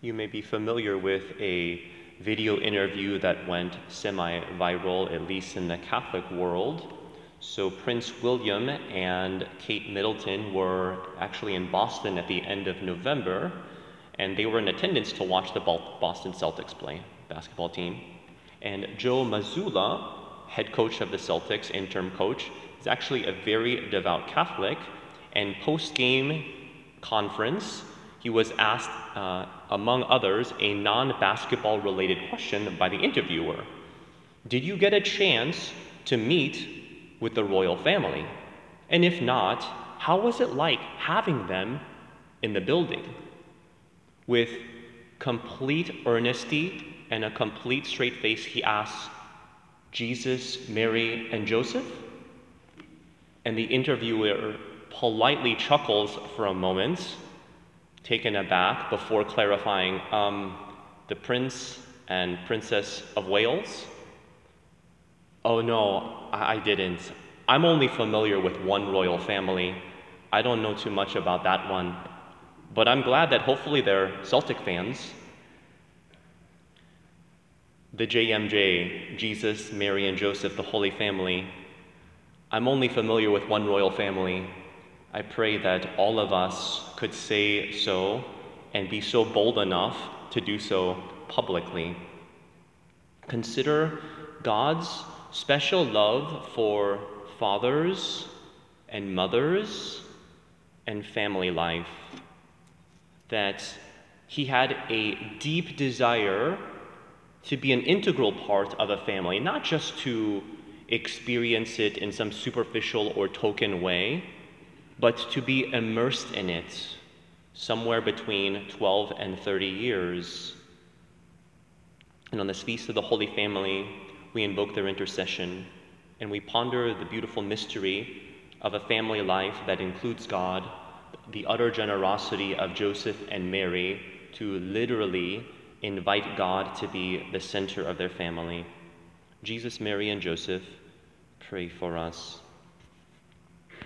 You may be familiar with a video interview that went semi viral, at least in the Catholic world. So, Prince William and Kate Middleton were actually in Boston at the end of November, and they were in attendance to watch the Boston Celtics play, basketball team. And Joe Mazzulla, head coach of the Celtics, interim coach, is actually a very devout Catholic. And post game conference, he was asked, uh, among others, a non basketball related question by the interviewer Did you get a chance to meet with the royal family? And if not, how was it like having them in the building? With complete earnesty and a complete straight face, he asks, Jesus, Mary, and Joseph? And the interviewer politely chuckles for a moment, taken aback, before clarifying, um, the Prince and Princess of Wales? Oh no, I, I didn't. I'm only familiar with one royal family. I don't know too much about that one. But I'm glad that hopefully they're Celtic fans. The JMJ, Jesus, Mary, and Joseph, the Holy Family. I'm only familiar with one royal family. I pray that all of us could say so and be so bold enough to do so publicly. Consider God's special love for fathers and mothers and family life. That he had a deep desire to be an integral part of a family, not just to experience it in some superficial or token way, but to be immersed in it somewhere between 12 and 30 years. And on this feast of the Holy Family, we invoke their intercession and we ponder the beautiful mystery of a family life that includes God, the utter generosity of Joseph and Mary to literally invite God to be the center of their family. Jesus, Mary, and Joseph, pray for us.